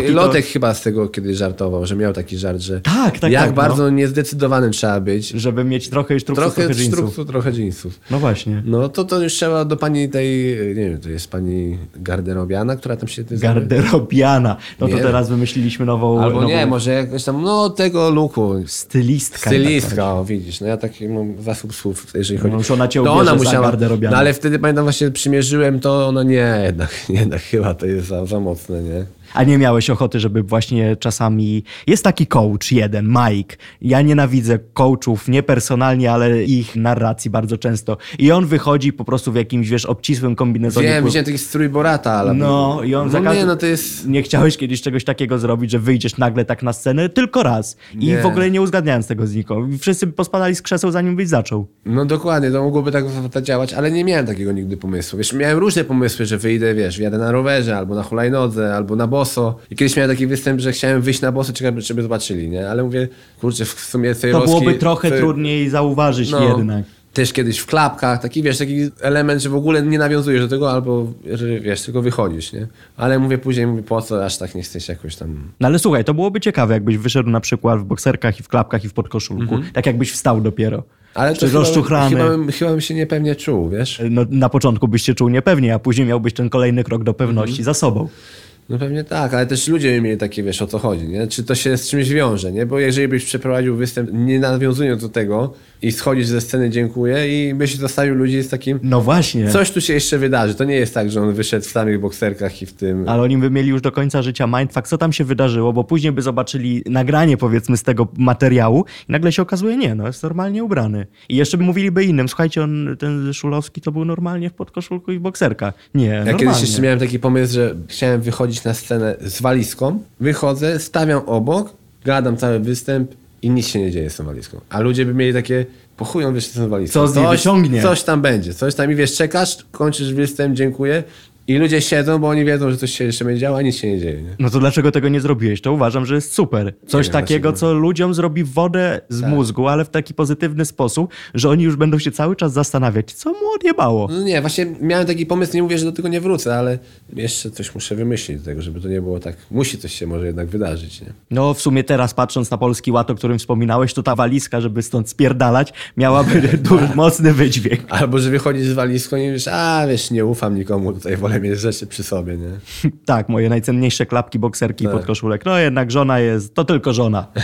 Lotek chyba z tego kiedyś żartował, że miał taki żart, że Tak, tak, jak tak, no. bardzo niezdecydowanym trzeba być. Żeby mieć trochę sztrukso, trochę, Trochę trochę jeansów. sztruksu, trochę jeansów. No właśnie. No to to już trzeba do pani tej, nie wiem, to jest pani garderobiana, która tam się? Garderobiana. No to Nie. teraz wymyśliliśmy nową... Albo nową nie, może jakoś tam, no tego luku. Stylistka. Stylistka, o widzisz, no ja taki mam zasób słów, jeżeli chodzi. No już ona cię to ona musiała, no ale wtedy pamiętam właśnie przymierzyłem to, no nie, jednak, jednak chyba to jest za, za mocne, nie? A nie miałeś ochoty, żeby właśnie czasami... Jest taki coach jeden, Mike. Ja nienawidzę coachów, nie personalnie, ale ich narracji bardzo często. I on wychodzi po prostu w jakimś, wiesz, obcisłym kombinezonie. Wiem, widziałem taki strój Borata, ale... No i on no za nie, no to jest... Nie chciałeś kiedyś czegoś takiego zrobić, że wyjdziesz nagle tak na scenę tylko raz. I Nie. w ogóle nie uzgadniając tego z niką. Wszyscy pospadali z krzeseł, zanim byś zaczął. No dokładnie, to mogłoby tak działać, ale nie miałem takiego nigdy pomysłu. Wiesz, miałem różne pomysły, że wyjdę, wiesz, wjadę na rowerze, albo na hulajnodze, albo na boso. I kiedyś miałem taki występ, że chciałem wyjść na boso, czekać, żeby zobaczyli, nie? Ale mówię, kurczę, w sumie tej To byłoby trochę to- trudniej zauważyć No. jednak. Też kiedyś w klapkach, taki wiesz, taki element, że w ogóle nie nawiązujesz do tego, albo że wiesz, tylko wychodzisz, nie? Ale mówię później, mówię, po co, aż tak nie chcesz jakoś tam... No ale słuchaj, to byłoby ciekawe, jakbyś wyszedł na przykład w bokserkach i w klapkach i w podkoszulku. Tak jakbyś wstał dopiero. Ale Czy to chyba, rozczuchrany. chyba, bym- chyba bym się niepewnie czuł, wiesz? No, na początku byś się czuł niepewnie, a później miałbyś ten kolejny krok do pewności Mhm. za sobą. No pewnie tak, ale też ludzie mieli takie, wiesz, o co chodzi, nie? Czy to się z czymś wiąże, nie? Bo jeżeli byś przeprowadził występ nie nawiązując do tego i schodzisz ze sceny, dziękuję i byś zostawił ludzi z takim... No właśnie. Coś tu się jeszcze wydarzy. To nie jest tak, że on wyszedł w samych bokserkach i w tym... Ale oni by mieli już do końca życia mindfuck, co tam się wydarzyło, bo później by zobaczyli nagranie powiedzmy z tego materiału i nagle się okazuje, nie, no jest normalnie ubrany. I jeszcze by mówiliby innym, słuchajcie, on, ten Szulowski to był normalnie w podkoszulku i w bokserkach. Nie, Ja normalnie. kiedyś jeszcze miałem taki pomysł, że chciałem wychodzić na scenę z walizką, wychodzę, stawiam obok, gadam cały występ i nic się nie dzieje z tą walizką. A ludzie by mieli takie, po chuj on wiesz, co z tą walizką. Co z niej coś, wyciągnie? Coś tam będzie, coś tam i wiesz, czekasz, kończysz występ, dziękuję i ludzie siedzą, bo oni wiedzą, że coś się jeszcze będzie działo, a nic się nie dzieje. Nie? No to dlaczego tego nie zrobiłeś? To uważam, że jest super. Coś takiego, co ludziom zrobi wodę z Tak. mózgu, ale w taki pozytywny sposób, że oni już będą się cały czas zastanawiać, co mu odjebało. No nie, właśnie miałem taki pomysł, nie mówię, że do tego nie wrócę, ale jeszcze coś muszę wymyślić do tego, żeby to nie było tak, musi coś się może jednak wydarzyć, nie? No w sumie teraz patrząc na Polski Ład, o którym wspominałeś, to ta walizka, żeby stąd spierdalać, miałaby duży, mocny wydźwięk. Albo, że wychodzisz z walizką i wiesz, a wiesz, nie ufam nikomu tutaj, wolę mieć rzeczy przy sobie, nie? Tak, moje najcenniejsze klapki, bokserki Tak. podkoszulek. No jednak żona jest, to tylko żona.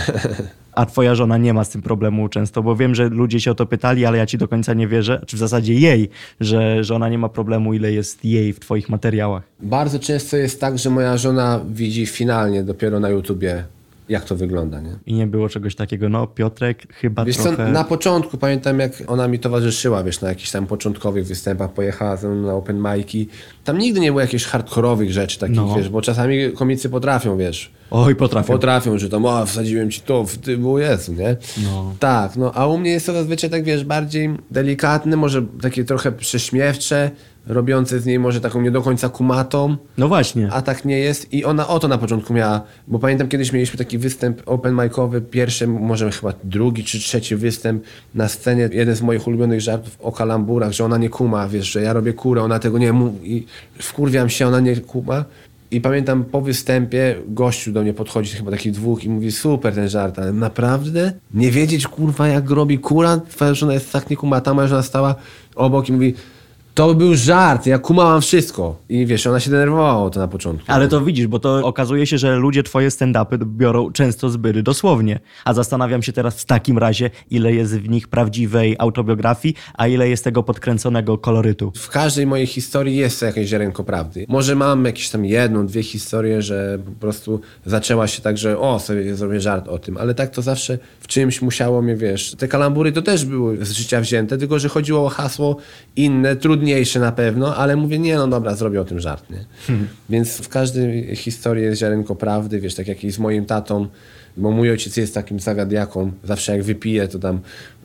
A twoja żona nie ma z tym problemu często, bo wiem, że ludzie się o to pytali, ale ja ci do końca nie wierzę, czy w zasadzie jej, że żona nie ma problemu, ile jest jej w twoich materiałach. Bardzo często jest tak, że moja żona widzi finalnie dopiero na YouTubie, jak to wygląda, nie? I nie było czegoś takiego, no Piotrek chyba Wiesz trochę... co, na początku pamiętam, jak ona mi towarzyszyła, wiesz, na jakichś tam początkowych występach, pojechała ze mną na open mic'i. Tam nigdy nie było jakichś hardkorowych rzeczy takich, No. wiesz, bo czasami komicy potrafią, wiesz, Oj, potrafię. potrafią, że tam, o, wsadziłem ci to, w ty, było Jezu, nie? No. Tak, no, a u mnie jest to zazwyczaj tak, wiesz, bardziej delikatne, może takie trochę prześmiewcze, robiące z niej może taką nie do końca kumatą. No właśnie. A tak nie jest i ona o to na początku miała, bo pamiętam kiedyś mieliśmy taki występ open micowy, pierwszy, może chyba drugi czy trzeci występ na scenie, jeden z moich ulubionych żartów o kalamburach, że ona nie kuma, wiesz, że ja robię kurę, ona tego nie mówi i wkurwiam się, ona nie kuma. I pamiętam po występie gościu do mnie podchodzi, chyba takich dwóch i mówi super ten żart, ale naprawdę? Nie wiedzieć kurwa jak robi kura? Twoja żona jest tak nie kumata, moja żona stała obok i mówi To był żart, ja kumałam wszystko. I wiesz, ona się denerwowała o to na początku. Ale to widzisz, bo to okazuje się, że ludzie twoje stand-upy biorą często zbyt dosłownie. A zastanawiam się teraz w takim razie, ile jest w nich prawdziwej autobiografii, a ile jest tego podkręconego kolorytu. W każdej mojej historii jest jakieś ziarenko prawdy. Może mam jakieś tam jedną, dwie historie, że po prostu zaczęła się tak, że o, sobie zrobię żart o tym, ale tak to zawsze w czymś musiało mnie, wiesz, te kalambury to też były z życia wzięte, tylko że chodziło o hasło inne, trudniejsze na pewno, ale mówię, nie no dobra, zrobię o tym żart, nie? Więc w każdej historii jest ziarenko prawdy, wiesz, tak jak i z moim tatą, bo mój ojciec jest takim zawiadiaką, zawsze jak wypije, to tam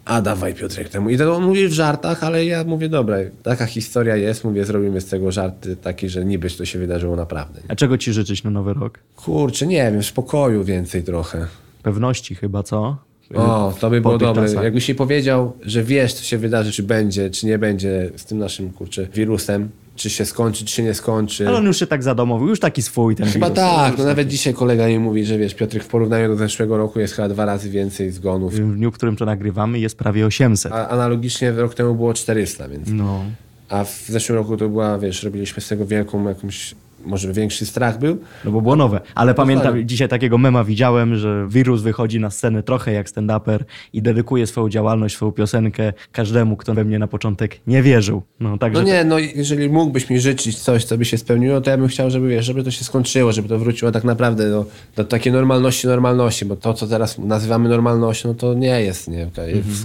a dawaj Piotrek temu. I to on mówi w żartach, ale ja mówię, dobra, taka historia jest, mówię, zrobimy z tego żarty taki, że niby to się wydarzyło naprawdę. A czego ci życzyć na nowy rok? Kurczę, nie wiem, spokoju więcej trochę. Pewności chyba, co? O, to by było dobre. czasach. Jakbyś jej powiedział, że wiesz, co się wydarzy, czy będzie, czy nie będzie z tym naszym, kurczę, wirusem, czy się skończy, czy się nie skończy. Ale on już się tak zadomowił, już taki swój ten Chyba wirus. tak, no nawet dzisiaj kolega mi mówi, że wiesz, Piotrek w porównaniu do zeszłego roku jest chyba dwa razy więcej zgonów. W dniu, w którym to nagrywamy jest prawie 800. A analogicznie rok temu było 400, więc... No. A w zeszłym roku to była, wiesz, robiliśmy z tego wielką jakąś, może większy strach był. No bo było nowe. Ale pamiętam, Dokładnie. dzisiaj takiego mema widziałem, że wirus wychodzi na scenę trochę jak stand-uper i dedykuje swoją działalność, swoją piosenkę każdemu, kto we mnie na początek nie wierzył. No także No nie, no jeżeli mógłbyś mi życzyć coś, co by się spełniło, to ja bym chciał, żeby, wiesz, żeby to się skończyło, żeby to wróciło tak naprawdę do, do takiej normalności, normalności, bo to, co teraz nazywamy normalnością, no to nie jest, nie?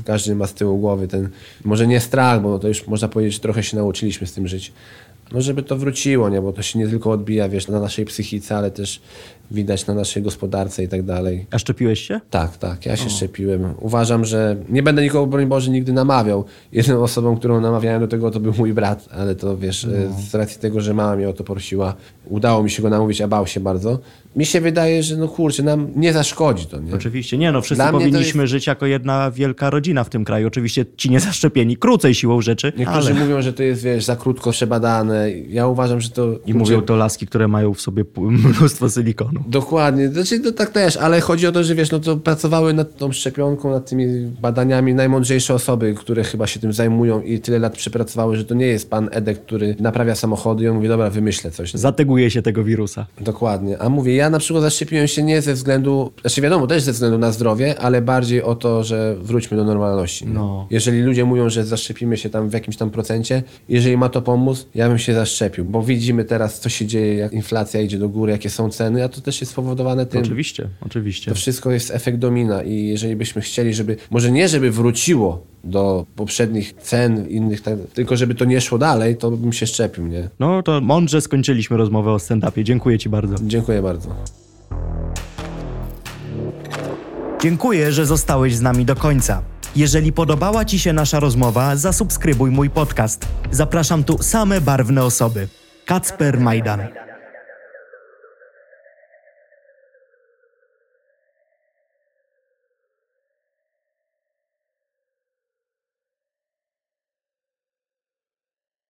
Każdy ma z tyłu głowy ten, może nie strach, bo to już można powiedzieć, że trochę się nauczyliśmy z tym żyć. No żeby to wróciło, nie? Bo to się nie tylko odbija, wiesz, na naszej psychice, ale też widać na naszej gospodarce i tak dalej. A szczepiłeś się? Tak, tak, ja się szczepiłem. Uważam, że nie będę nikogo, broń Boże, nigdy namawiał. Jedną osobą, którą namawiałem do tego, to był mój brat, ale to wiesz, e, z racji tego, że mama mnie o to prosiła, udało mi się go namówić, a bał się bardzo. Mi się wydaje, że no kurczę, nam nie zaszkodzi to, nie? Oczywiście. Nie no, wszyscy powinniśmy żyć jako jedna wielka rodzina w tym kraju. Oczywiście ci niezaszczepieni krócej siłą rzeczy, Niektórzy ale... mówią, że to jest, wiesz, za krótko przebadane. Ja uważam, że to... I mówią to laski, które mają w sobie mnóstwo silikonu. Dokładnie, znaczy to tak też, ale chodzi o to, że wiesz, no to pracowały nad tą szczepionką, nad tymi badaniami najmądrzejsze osoby, które chyba się tym zajmują i tyle lat przepracowały, że to nie jest pan Edek, który naprawia samochody i on mówi, dobra, wymyślę coś. Zateguje się tego wirusa. Dokładnie. A mówię, ja na przykład zaszczepiłem się nie ze względu, znaczy wiadomo, też ze względu na zdrowie, ale bardziej o to, że wróćmy do normalności. No. Jeżeli ludzie mówią, że zaszczepimy się tam w jakimś tam procencie, jeżeli ma to pomóc, ja bym się zaszczepił, bo widzimy teraz, co się dzieje, jak inflacja idzie do góry, jakie są ceny, a to też jest spowodowane tym. Oczywiście, oczywiście. To wszystko jest efekt domina i jeżeli byśmy chcieli, żeby, może nie żeby wróciło do poprzednich cen, innych, tak, tylko żeby to nie szło dalej, to bym się szczepił, nie? No to mądrze skończyliśmy rozmowę o stand-upie. Dziękuję ci bardzo. Dziękuję bardzo. Dziękuję, że zostałeś z nami do końca. Jeżeli podobała Ci się nasza rozmowa, zasubskrybuj mój podcast. Zapraszam tu same barwne osoby. Kacper Majdan.